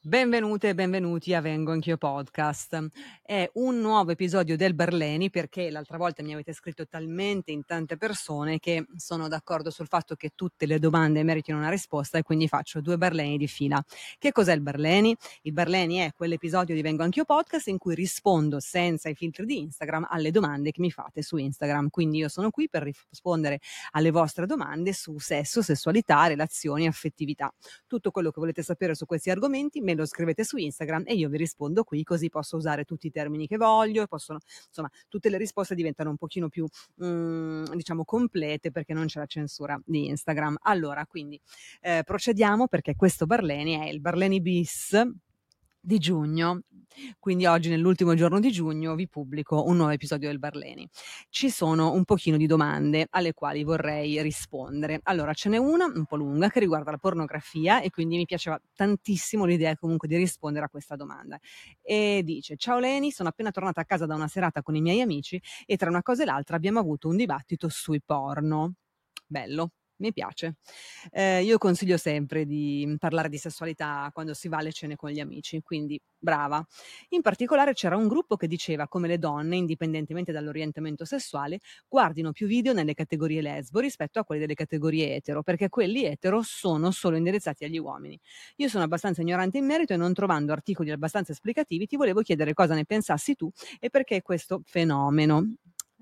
Benvenute e benvenuti a Vengo Anch'io Podcast. È un nuovo episodio del Berleni perché l'altra volta mi avete scritto talmente in tante persone che sono d'accordo sul fatto che tutte le domande meritino una risposta e quindi faccio due Berleni di fila. Che cos'è il Berleni? Il Berleni è quell'episodio di Vengo Anch'io Podcast in cui rispondo senza i filtri di Instagram alle domande che mi fate su Instagram. Quindi io sono qui per rispondere alle vostre domande su sesso, sessualità, relazioni, affettività. Tutto quello che volete sapere su questi argomenti me lo scrivete su Instagram e io vi rispondo qui, così posso usare tutti i termini che voglio possono, insomma, tutte le risposte diventano un pochino più, mm, diciamo, complete perché non c'è la censura di Instagram. Allora, quindi eh, procediamo perché questo Barleni è il Barleni bis di giugno. Quindi oggi nell'ultimo giorno di giugno vi pubblico un nuovo episodio del Barleni. Ci sono un pochino di domande alle quali vorrei rispondere. Allora, ce n'è una un po' lunga che riguarda la pornografia e quindi mi piaceva tantissimo l'idea comunque di rispondere a questa domanda. E dice: "Ciao Leni, sono appena tornata a casa da una serata con i miei amici e tra una cosa e l'altra abbiamo avuto un dibattito sui porno". Bello, mi piace. Eh, io consiglio sempre di mm, parlare di sessualità quando si va alle cene con gli amici, quindi brava. In particolare c'era un gruppo che diceva come le donne, indipendentemente dall'orientamento sessuale, guardino più video nelle categorie lesbo rispetto a quelli delle categorie etero, perché quelli etero sono solo indirizzati agli uomini. Io sono abbastanza ignorante in merito e non trovando articoli abbastanza esplicativi ti volevo chiedere cosa ne pensassi tu e perché questo fenomeno.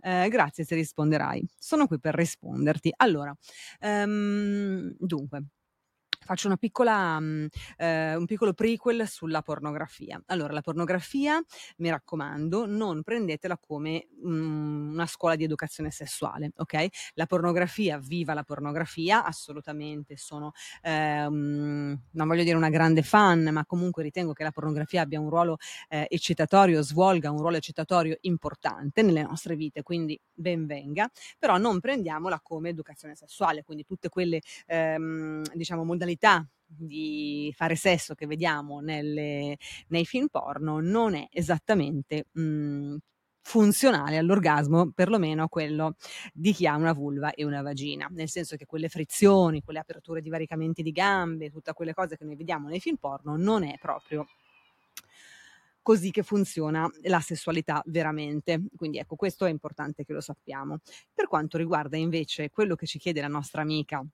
Eh, grazie se risponderai. Sono qui per risponderti. Allora, um, dunque, faccio una piccola, mh, eh, un piccolo prequel sulla pornografia. Allora, la pornografia, mi raccomando, non prendetela come mh, una scuola di educazione sessuale, ok? La pornografia, viva la pornografia, assolutamente sono, eh, non voglio dire una grande fan, ma comunque ritengo che la pornografia abbia un ruolo eh, eccitatorio, svolga un ruolo eccitatorio importante nelle nostre vite, quindi ben venga, però non prendiamola come educazione sessuale, quindi tutte quelle, ehm, diciamo, modalità modalità di fare sesso che vediamo nelle, nei film porno non è esattamente mh, mhmm, funzionale all'orgasmo, perlomeno quello di chi ha una vulva e una vagina, nel senso che quelle frizioni, quelle aperture di varicamenti di gambe, tutte quelle cose che noi vediamo nei film porno non è proprio così che funziona la sessualità veramente. Quindi ecco, questo è importante che lo sappiamo. Per quanto riguarda invece quello che ci chiede la nostra amica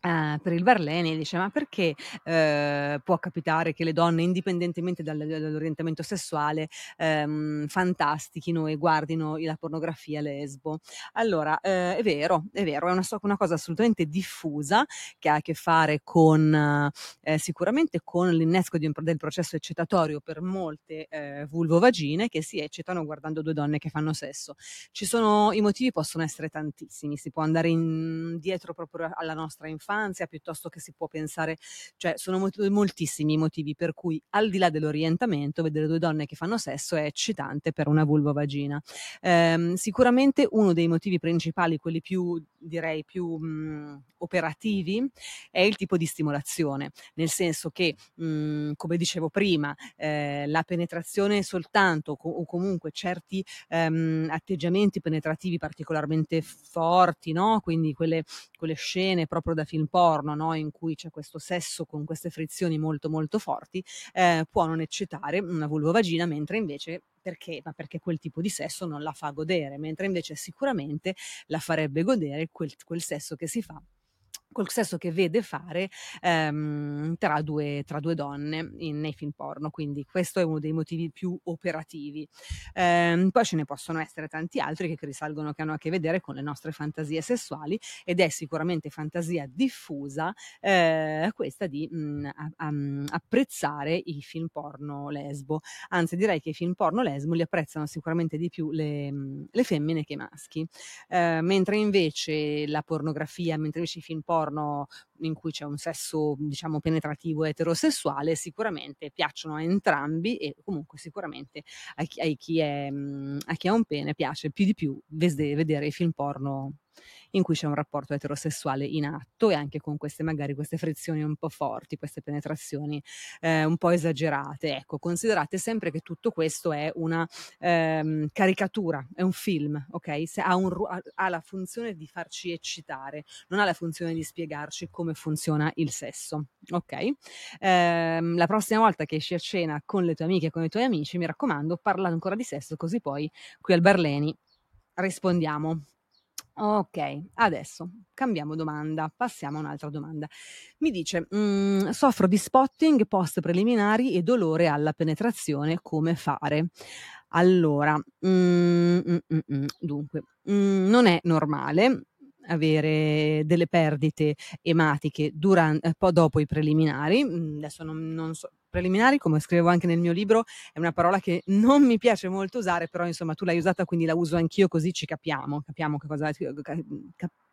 eh, per il Verleni dice: "Ma perché, ehm, può capitare che le donne, indipendentemente dal dall'orientamento sessuale, ehm, fantastichino e guardino la pornografia lesbo?" Allora, ehm, è vero, è vero, è una una cosa assolutamente diffusa che ha a che fare con ehm, sicuramente con l'innesco un del processo eccitatorio per molte, ehm, vulvovagine che si eccitano guardando 2 donne che fanno sesso. Ci sono i motivi possono essere tantissimi, si può andare indietro proprio alla nostra infanzia dell'infanzia, piuttosto che si può pensare, cioè sono mot- moltissimi i motivi per cui al di là dell'orientamento vedere due donne che fanno sesso è eccitante per una vulvovagina. Ehm, sicuramente uno dei motivi principali, quelli più direi più mh, operativi, è il tipo di stimolazione, nel senso che mh, come dicevo prima, eh, la penetrazione soltanto co- o comunque certi ehm, atteggiamenti penetrativi particolarmente forti, no? quindi quelle, quelle scene proprio da film film porno no? in cui c'è questo sesso con queste frizioni molto molto forti, eh, può non eccitare una vulvovagina, mentre invece perché? Ma perché quel tipo di sesso non la fa godere, mentre invece sicuramente la farebbe godere quel, quel sesso che si fa col sesso che vede fare ehm, tra, due, tra, due, donne in, nei film porno, quindi questo è uno dei motivi più operativi. Ehm, poi ce ne possono essere tanti altri che risalgono, che hanno a che vedere con le nostre fantasie sessuali ed è sicuramente fantasia diffusa eh, questa di mh, mm, a, a, mm, apprezzare i film porno lesbo, anzi direi che i film porno lesbo li apprezzano sicuramente di più le, mm, le femmine che i maschi, eh, mentre invece la pornografia, mentre invece i film porno porno in cui c'è un sesso, diciamo, penetrativo eterosessuale, sicuramente piacciono a entrambi e comunque sicuramente a chi, a chi, è, a chi ha un pene piace più di più vedere i film porno in cui c'è un rapporto eterosessuale in atto e anche con queste magari queste frizioni un po' forti, queste penetrazioni eh, un po' esagerate. Ecco, considerate sempre che tutto questo è una ehm, caricatura, è un film, ok? Se ha, un, ha la funzione di farci eccitare, non ha la funzione di spiegarci come funziona il sesso, ok? Ehm, la prossima volta che esci a cena con le tue amiche e con i tuoi amici, mi raccomando, parla ancora di sesso, così poi qui al Barleni rispondiamo. Ok, adesso cambiamo domanda, passiamo a un'altra domanda. Mi dice, mm, soffro di spotting post preliminari e dolore alla penetrazione, come fare? Allora, mm, mm, mm dunque, mm, non è normale avere delle perdite ematiche durante, un po' dopo i preliminari, adesso non, non so, preliminari, come scrivevo anche nel mio libro, è una parola che non mi piace molto usare, però insomma tu l'hai usata, quindi la uso anch'io così ci capiamo, capiamo che cosa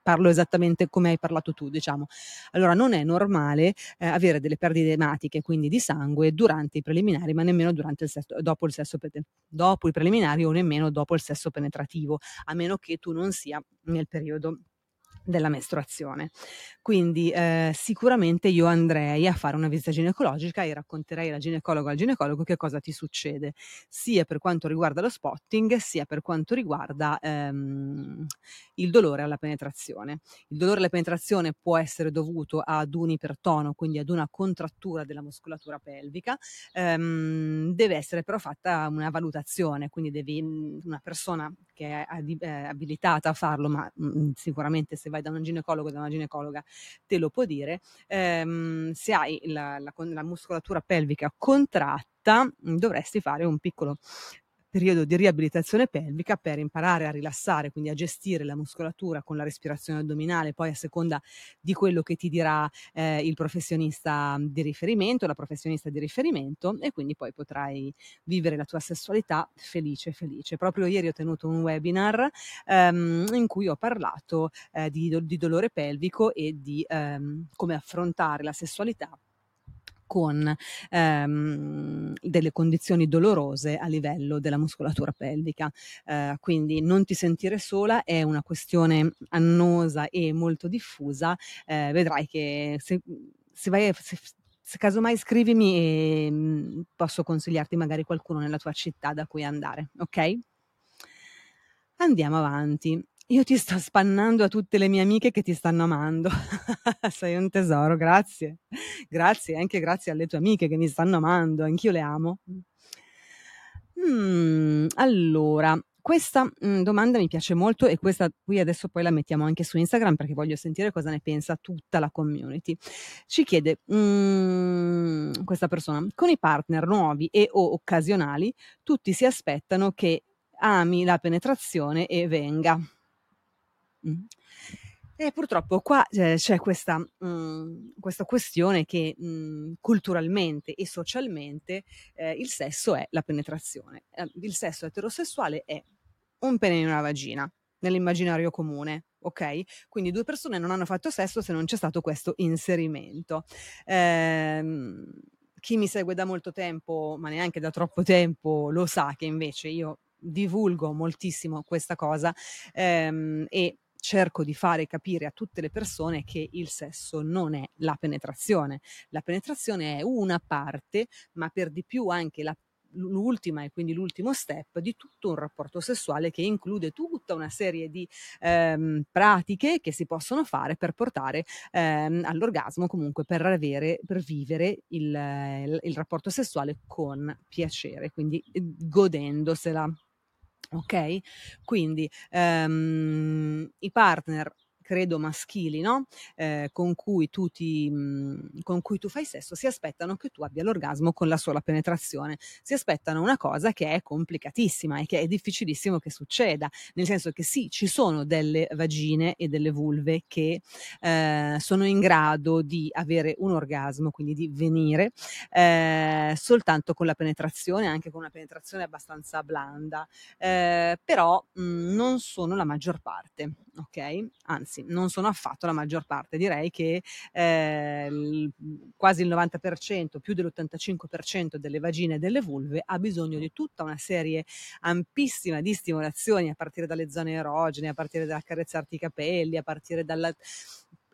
parlo esattamente come hai parlato tu, diciamo. Allora non è normale eh, avere delle perdite ematiche, quindi di sangue durante i preliminari, ma nemmeno il sesso, dopo il sesso dopo i preliminari o nemmeno dopo il sesso penetrativo, a meno che tu non sia nel periodo della mestruazione. Quindi eh, sicuramente io andrei a fare una visita ginecologica e racconterei alla ginecologo al ginecologo che cosa ti succede, sia per quanto riguarda lo spotting, sia per quanto riguarda ehm, il dolore alla penetrazione. Il dolore alla penetrazione può essere dovuto ad un ipertono, quindi ad una contrattura della muscolatura pelvica, ehm, deve essere però fatta una valutazione, quindi devi una persona che è abilitata a farlo, ma mh, mm, sicuramente se vai da un ginecologo, da una ginecologa, te lo può dire, ehm, se hai la, la, la muscolatura pelvica contratta, mm, dovresti fare un piccolo periodo di riabilitazione pelvica per imparare a rilassare, quindi a gestire la muscolatura con la respirazione addominale, poi a seconda di quello che ti dirà eh, il professionista di riferimento, la professionista di riferimento e quindi poi potrai vivere la tua sessualità felice, felice. Proprio ieri ho tenuto un webinar ehm, in cui ho parlato eh, di, di, dolore pelvico e di ehm, come affrontare la sessualità con ehm, delle condizioni dolorose a livello della muscolatura pelvica. Eh, quindi non ti sentire sola è una questione annosa e molto diffusa. Eh, vedrai che se, se vai se, se casomai scrivimi e mh, posso consigliarti magari qualcuno nella tua città da cui andare, ok? Andiamo avanti. Io ti sto spannando a tutte le mie amiche che ti stanno amando. Sei un tesoro, grazie. Grazie, anche grazie alle tue amiche che mi stanno amando, anch'io le amo. Mm, allora, questa mm, domanda mi piace molto e questa qui adesso poi la mettiamo anche su Instagram perché voglio sentire cosa ne pensa tutta la community. Ci chiede mm, questa persona, con i partner nuovi e o occasionali, tutti si aspettano che ami la penetrazione e venga. E purtroppo qua eh, c'è questa, mh, questa questione che mh, culturalmente e socialmente eh, il sesso è la penetrazione. Eh, il sesso eterosessuale è un pene in una vagina, nell'immaginario comune, ok? Quindi due persone non hanno fatto sesso se non c'è stato questo inserimento. Ehm, chi mi segue da molto tempo, ma neanche da troppo tempo, lo sa che invece io divulgo moltissimo questa cosa ehm, e cerco di fare capire a tutte le persone che il sesso non è la penetrazione. La penetrazione è una parte, ma per di più anche la l'ultima e quindi l'ultimo step di tutto un rapporto sessuale che include tutta una serie di ehm, pratiche che si possono fare per portare ehm, all'orgasmo, comunque per avere, per vivere il, il, il rapporto sessuale con piacere, quindi eh, godendosela. Ok? Quindi ehm, i partner credo maschili, no? eh, con, cui tu ti, mh, mhmm, con cui tu fai sesso, si aspettano che tu abbia l'orgasmo con la sola penetrazione. Si aspettano una cosa che è complicatissima e che è difficilissimo che succeda, nel senso che sì, ci sono delle vagine e delle vulve che eh, sono in grado di avere un orgasmo, quindi di venire eh, soltanto con la penetrazione, anche con una penetrazione abbastanza blanda, eh, però mh, mhmm, non sono la maggior parte, ok? Anzi, anzi non sono affatto la maggior parte, direi che eh, il, quasi il 90%, più dell'85% delle vagine e delle vulve ha bisogno di tutta una serie ampissima di stimolazioni a partire dalle zone erogene, a partire dall'accarezzarti i capelli, a partire dalla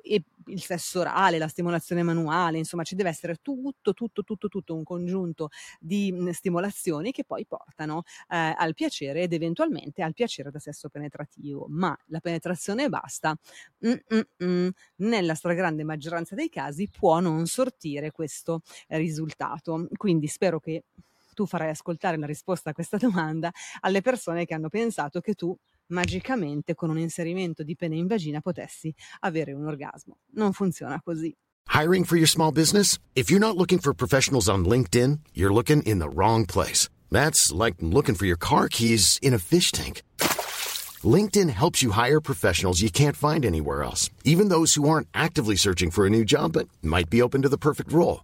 e il sesso orale, la stimolazione manuale, insomma ci deve essere tutto, tutto, tutto, tutto un congiunto di mh, stimolazioni che poi portano eh, al piacere ed eventualmente al piacere da sesso penetrativo, ma la penetrazione basta, mm-mm-mm, nella stragrande maggioranza dei casi può non sortire questo risultato. Quindi spero che tu farai ascoltare la risposta a questa domanda alle persone che hanno pensato che tu magicamente con un inserimento di pene in vagina potessi avere un orgasmo. Non funziona così. Hiring for your small business? If you're not looking for professionals on LinkedIn, you're looking in the wrong place. That's like looking for your car keys in a fish tank. LinkedIn helps you hire professionals you can't find anywhere else, even those who aren't actively searching for a new job but might be open to the perfect role.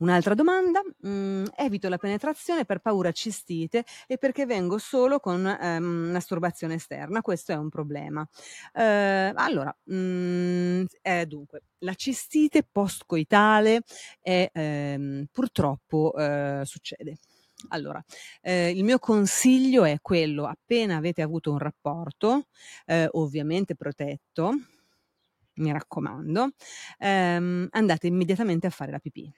Un'altra domanda, mm, evito la penetrazione per paura cistite e perché vengo solo con ehm, masturbazione esterna, questo è un problema. Eh, allora, mm, eh, dunque, la cistite postcoitale è, ehm, purtroppo eh, succede. Allora, eh, il mio consiglio è quello, appena avete avuto un rapporto, eh, ovviamente protetto, mi raccomando, ehm, andate immediatamente a fare la pipì.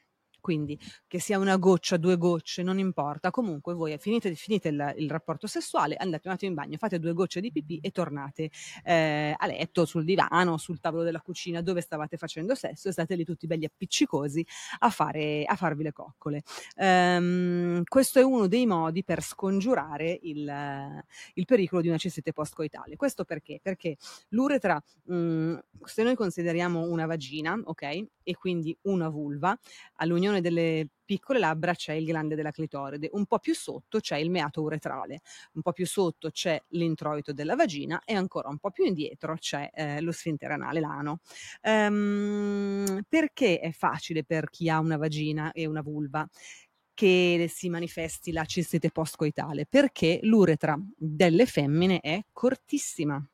Quindi che sia una goccia, due gocce, non importa. Comunque voi finite, finite il, il, rapporto sessuale, andate un attimo in bagno, fate due gocce di pipì e tornate eh, a letto, sul divano, sul tavolo della cucina dove stavate facendo sesso e state lì tutti belli appiccicosi a, fare, a farvi le coccole. Um, questo è uno dei modi per scongiurare il, il pericolo di una cistite postcoitale. Questo perché? Perché l'uretra, mh, mm, se noi consideriamo una vagina, ok, e quindi una vulva, all'unione all'unione delle piccole labbra c'è il glande della clitoride, un po' più sotto c'è il meato uretrale, un po' più sotto c'è l'introito della vagina e ancora un po' più indietro c'è eh, lo sfintere anale, l'ano. Um, perché è facile per chi ha una vagina e una vulva? che si manifesti la cistite postcoitale perché l'uretra delle femmine è cortissima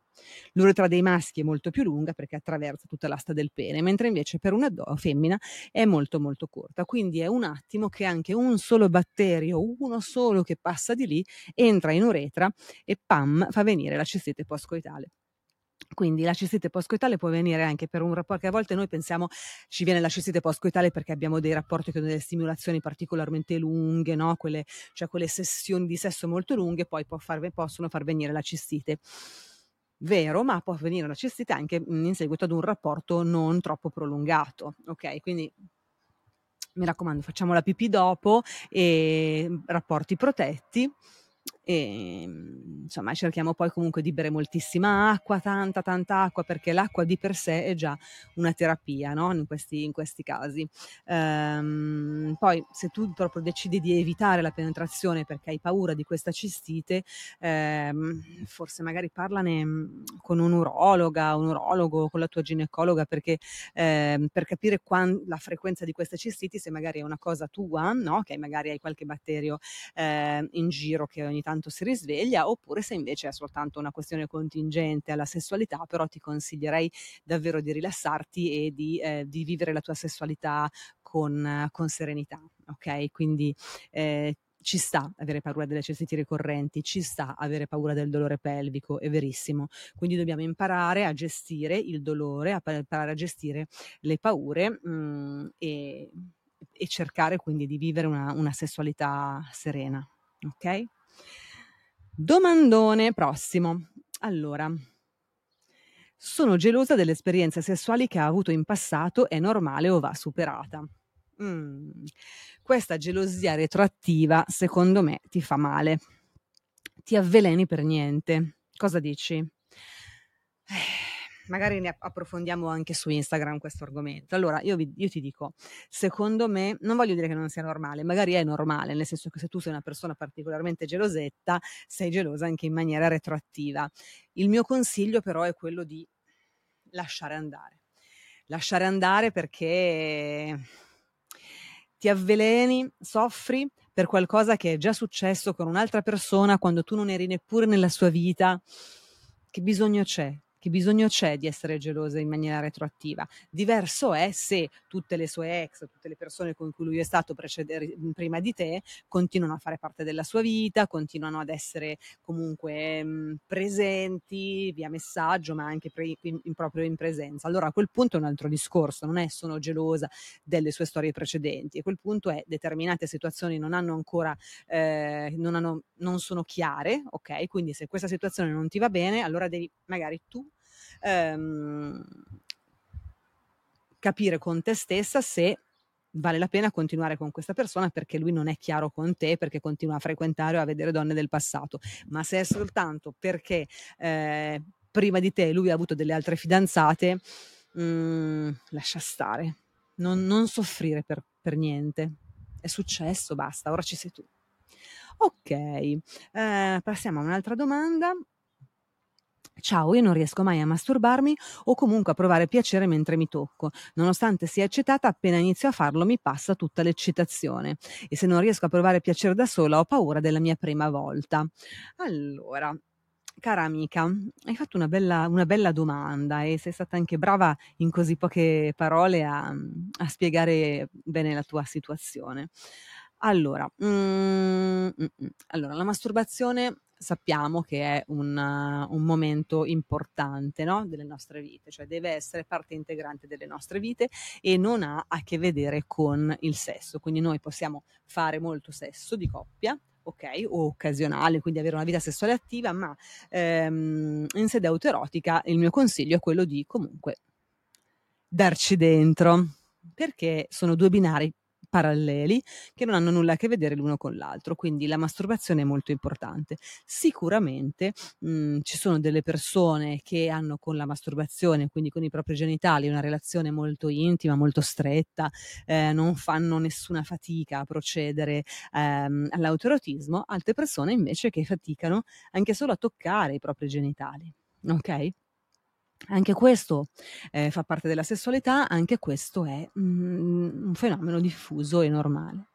L'uretra dei maschi è molto più lunga perché attraversa tutta l'asta del pene, mentre invece per una do- femmina è molto molto corta. Quindi è un attimo che anche un solo batterio, uno solo che passa di lì, entra in uretra e pam, fa venire la cistite postcoitale. Quindi la cistite postcoitale può venire anche per un rapporto che a volte noi pensiamo ci viene la cistite postcoitale perché abbiamo dei rapporti con delle stimolazioni particolarmente lunghe, no? quelle, cioè quelle sessioni di sesso molto lunghe, poi far, possono far venire la cistite vero, ma può avvenire una cestità anche mhmm, in seguito ad un rapporto non troppo prolungato. Ok, quindi mi raccomando, facciamo la pipì dopo e mhmm, rapporti protetti e ehm, insomma cerchiamo poi comunque di bere moltissima acqua, tanta tanta acqua perché l'acqua di per sé è già una terapia no? in, questi, in questi casi. Ehm, poi se tu proprio decidi di evitare la penetrazione perché hai paura di questa cistite, ehm, forse magari parlane mm, con un urologa, un urologo, con la tua ginecologa perché ehm, per capire quando, la frequenza di queste cistiti, se magari è una cosa tua, no? che magari hai qualche batterio eh, in giro che ogni tanto tanto si risveglia, oppure se invece è soltanto una questione contingente alla sessualità, però ti consiglierei davvero di rilassarti e di, eh, di vivere la tua sessualità con, con serenità, ok? Quindi eh, ci sta avere paura delle cestiti ricorrenti, ci sta avere paura del dolore pelvico, è verissimo. Quindi dobbiamo imparare a gestire il dolore, a imparare a gestire le paure mh, mm, e, e, cercare quindi di vivere una, una sessualità serena. Ok? Domandone prossimo. Allora, sono gelosa delle esperienze sessuali che ha avuto in passato, è normale o va superata? Mm. Questa gelosia retroattiva, secondo me, ti fa male. Ti avveleni per niente. Cosa dici? Magari ne approfondiamo anche su Instagram questo argomento. Allora, io, vi, io, ti dico, secondo me, non voglio dire che non sia normale, magari è normale, nel senso che se tu sei una persona particolarmente gelosetta, sei gelosa anche in maniera retroattiva. Il mio consiglio però è quello di lasciare andare. Lasciare andare perché ti avveleni, soffri per qualcosa che è già successo con un'altra persona quando tu non eri neppure nella sua vita. Che bisogno c'è? Che bisogno c'è di essere gelosa in maniera retroattiva. Diverso è se tutte le sue ex, tutte le persone con cui lui è stato precede- prima di te, continuano a fare parte della sua vita, continuano ad essere comunque mh, presenti via messaggio, ma anche pre- in, in, proprio in presenza. Allora a quel punto è un altro discorso, non è sono gelosa delle sue storie precedenti, a quel punto è determinate situazioni non hanno ancora, eh, non, hanno, non sono chiare, ok? Quindi se questa situazione non ti va bene, allora devi magari tu ehm, capire con te stessa se vale la pena continuare con questa persona perché lui non è chiaro con te, perché continua a frequentare o a vedere donne del passato, ma se è soltanto perché eh, prima di te lui ha avuto delle altre fidanzate, mh, mm, lascia stare, non, non soffrire per, per, niente. È successo, basta, ora ci sei tu. Ok, eh, passiamo a un'altra domanda. Ciao, io non riesco mai a masturbarmi o comunque a provare piacere mentre mi tocco. Nonostante sia eccitata, appena inizio a farlo mi passa tutta l'eccitazione. E se non riesco a provare piacere da sola, ho paura della mia prima volta. Allora, cara amica, hai fatto una bella, una bella domanda e sei stata anche brava in così poche parole a, a spiegare bene la tua situazione. Allora, mm, mm, mm, allora, la masturbazione sappiamo che è un, uh, un momento importante no? delle nostre vite, cioè deve essere parte integrante delle nostre vite e non ha a che vedere con il sesso. Quindi noi possiamo fare molto sesso di coppia, ok, o occasionale, quindi avere una vita sessuale attiva, ma ehm, in sede autoerotica il mio consiglio è quello di comunque darci dentro, perché sono due binari paralleli che non hanno nulla a che vedere l'uno con l'altro, quindi la masturbazione è molto importante. Sicuramente mh, mhmm, ci sono delle persone che hanno con la masturbazione, quindi con i propri genitali, una relazione molto intima, molto stretta, eh, non fanno nessuna fatica a procedere ehm, all'autoerotismo, altre persone invece che faticano anche solo a toccare i propri genitali. Ok? Anche questo eh, fa parte della sessualità, anche questo è mm, un fenomeno diffuso e normale.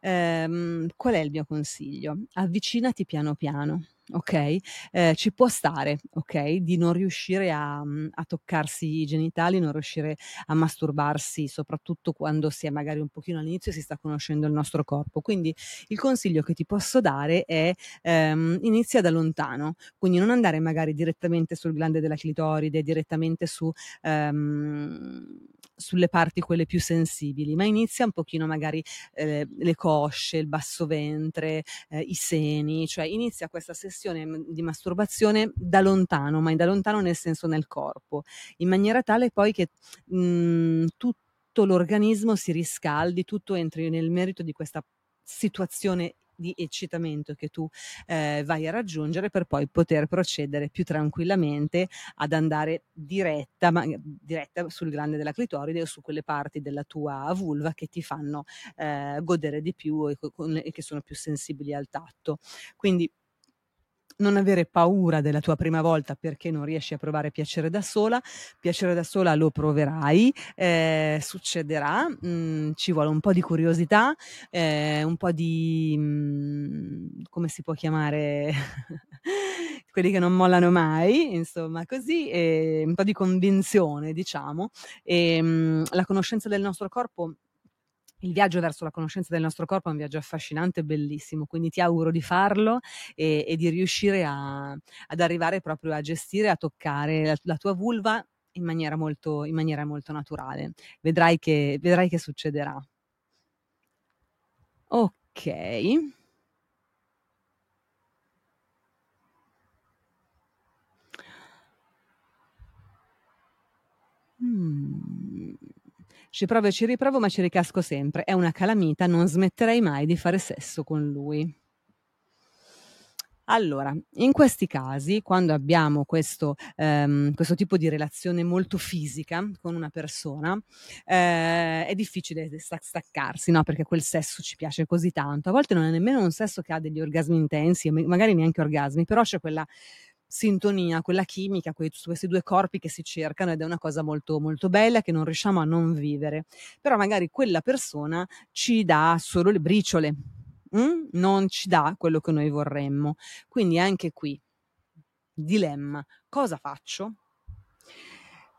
Ehm, qual è il mio consiglio? Avvicinati piano piano ok? Eh, ci può stare, ok? Di non riuscire a, mhmm, a, toccarsi i genitali, non riuscire a masturbarsi, soprattutto quando si è magari un pochino all'inizio e si sta conoscendo il nostro corpo. Quindi il consiglio che ti posso dare è ehm, inizia da lontano, quindi non andare magari direttamente sul glande della clitoride, direttamente su... Ehm, sulle parti quelle più sensibili, ma inizia un pochino magari eh, le cosce, il basso ventre, eh, i seni, cioè inizia questa sessione mm, di masturbazione da lontano, ma da lontano nel senso nel corpo, in maniera tale poi che mh, mm, tutto l'organismo si riscaldi, tutto entri nel merito di questa situazione di eccitamento che tu eh, vai a raggiungere per poi poter procedere più tranquillamente ad andare diretta, ma, diretta sul glande della clitoride o su quelle parti della tua vulva che ti fanno eh, godere di più e, e che sono più sensibili al tatto. Quindi non avere paura della tua prima volta perché non riesci a provare piacere da sola, piacere da sola lo proverai, eh, succederà, mh, mm, ci vuole un po' di curiosità, eh, un po' di, mh, mm, come si può chiamare, quelli che non mollano mai, insomma così, un po' di convinzione diciamo, e mh, mm, la conoscenza del nostro corpo il viaggio verso la conoscenza del nostro corpo è un viaggio affascinante e bellissimo, quindi ti auguro di farlo e, e di riuscire a, ad arrivare proprio a gestire, a toccare la, la tua vulva in maniera, molto, in maniera molto naturale. Vedrai che, vedrai che succederà. Ok. Hmm. Ci provo e ci riprovo, ma ci ricasco sempre. È una calamita, non smetterei mai di fare sesso con lui. Allora, in questi casi, quando abbiamo questo, ehm, questo tipo di relazione molto fisica con una persona, eh, è difficile staccarsi, no? Perché quel sesso ci piace così tanto. A volte non è nemmeno un sesso che ha degli orgasmi intensi, magari neanche orgasmi, però c'è quella sintonia, quella chimica, questi due corpi che si cercano ed è una cosa molto, molto bella che non riusciamo a non vivere. Però magari quella persona ci dà solo le briciole, mm? non ci dà quello che noi vorremmo. Quindi anche qui, dilemma, cosa faccio?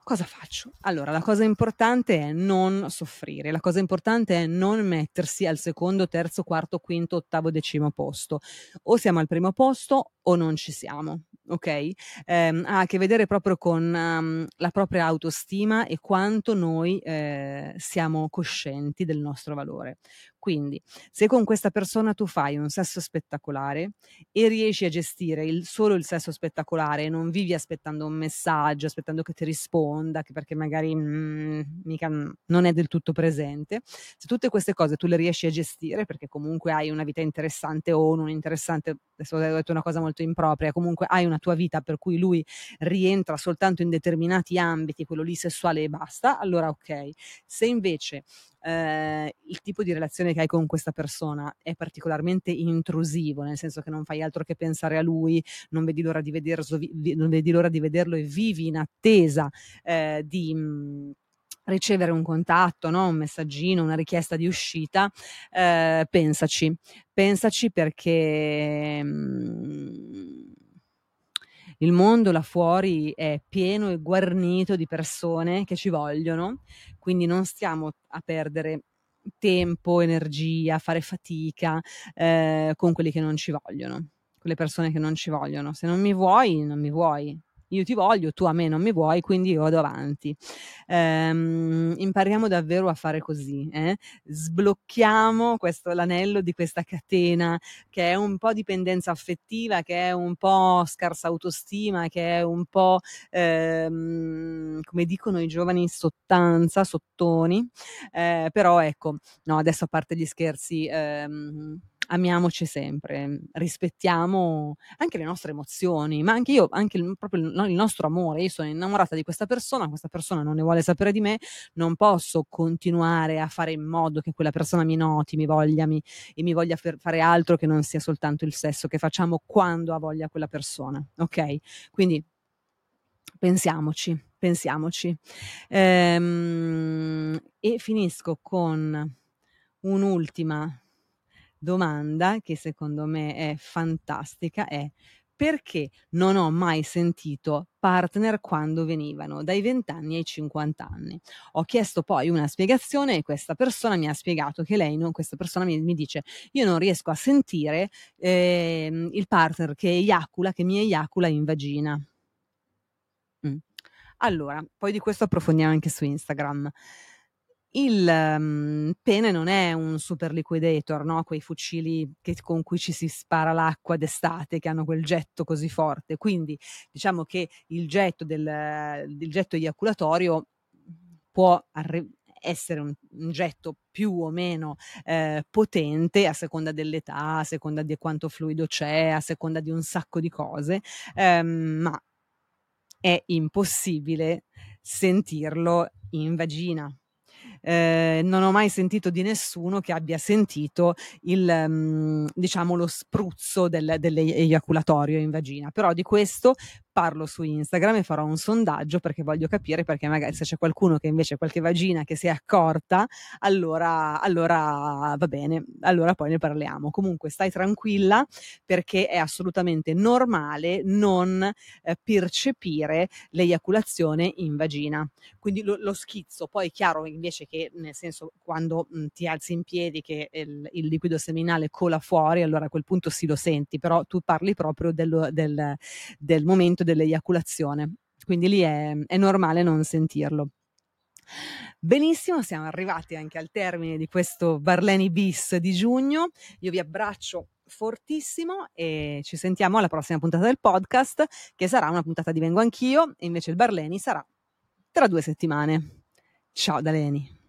Cosa faccio? Allora, la cosa importante è non soffrire, la cosa importante è non mettersi al secondo, terzo, quarto, quinto, ottavo, decimo posto. O siamo al primo posto o non ci siamo, ok? Ehm, ha a che vedere proprio con um, la propria autostima e quanto noi eh, siamo coscienti del nostro valore. Quindi, se con questa persona tu fai un sesso spettacolare e riesci a gestire il, solo il sesso spettacolare non vivi aspettando un messaggio, aspettando che ti risponda, che perché magari mm, mica non è del tutto presente, se tutte queste cose tu le riesci a gestire perché comunque hai una vita interessante o non interessante, adesso ho detto una cosa molto impropria, comunque hai una tua vita per cui lui rientra soltanto in determinati ambiti, quello lì sessuale e basta, allora ok. Se invece eh, il tipo di relazione che hai con questa persona è particolarmente intrusivo, nel senso che non fai altro che pensare a lui, non vedi l'ora di, vederlo, non vedi l'ora di vederlo e vivi in attesa eh, di... Mh, mm, ricevere un contatto, no? un messaggino, una richiesta di uscita, eh, pensaci, pensaci perché mh, mm, il mondo là fuori è pieno e guarnito di persone che ci vogliono, quindi non stiamo a perdere tempo, energia, fare fatica eh, con quelli che non ci vogliono, con le persone che non ci vogliono. Se non mi vuoi, non mi vuoi io ti voglio, tu a me non mi vuoi, quindi io vado avanti. Ehm, impariamo davvero a fare così, eh? sblocchiamo questo, l'anello di questa catena che è un po' dipendenza affettiva, che è un po' scarsa autostima, che è un po', ehm, come dicono i giovani, sottanza, sottoni, eh, però ecco, no, adesso a parte gli scherzi, ehm, amiamoci sempre, rispettiamo anche le nostre emozioni, ma anche io, anche il, proprio il, nostro amore. Io sono innamorata di questa persona, questa persona non ne vuole sapere di me, non posso continuare a fare in modo che quella persona mi noti, mi voglia mi, e mi voglia fer- fare altro che non sia soltanto il sesso che facciamo quando ha voglia quella persona. Ok? Quindi pensiamoci, pensiamoci. Ehm, e finisco con un'ultima domanda che secondo me è fantastica è perché non ho mai sentito partner quando venivano dai 20 anni ai 50 anni. Ho chiesto poi una spiegazione e questa persona mi ha spiegato che lei, non, questa persona mi, mi dice, io non riesco a sentire eh, il partner che eiacula, che mi eiacula in vagina. Mm. Allora, poi di questo approfondiamo anche su Instagram. Il um, pene non è un super liquidator, no? quei fucili che, con cui ci si spara l'acqua d'estate, che hanno quel getto così forte. Quindi diciamo che il getto, del, il getto eiaculatorio può arri- essere un, un, getto più o meno eh, potente a seconda dell'età, a seconda di quanto fluido c'è, a seconda di un sacco di cose, ehm, ma è impossibile sentirlo in vagina eh, non ho mai sentito di nessuno che abbia sentito il, um, diciamo, lo spruzzo del, dell'eiaculatorio in vagina. Però di questo parlo su Instagram e farò un sondaggio perché voglio capire perché magari se c'è qualcuno che invece qualche vagina che si è accorta, allora, allora va bene, allora poi ne parliamo. Comunque stai tranquilla perché è assolutamente normale non eh, percepire l'eiaculazione in vagina. Quindi lo, lo, schizzo, poi è chiaro invece che nel senso quando mh, ti alzi in piedi che il, il, liquido seminale cola fuori, allora a quel punto sì lo senti, però tu parli proprio del, del, del momento momento dell'eiaculazione, quindi lì è, è normale non sentirlo. Benissimo, siamo arrivati anche al termine di questo Barleni bis di giugno. Io vi abbraccio fortissimo e ci sentiamo alla prossima puntata del podcast, che sarà una puntata di Vengo Anch'io, e invece il Barleni sarà tra due settimane. Ciao da Leni.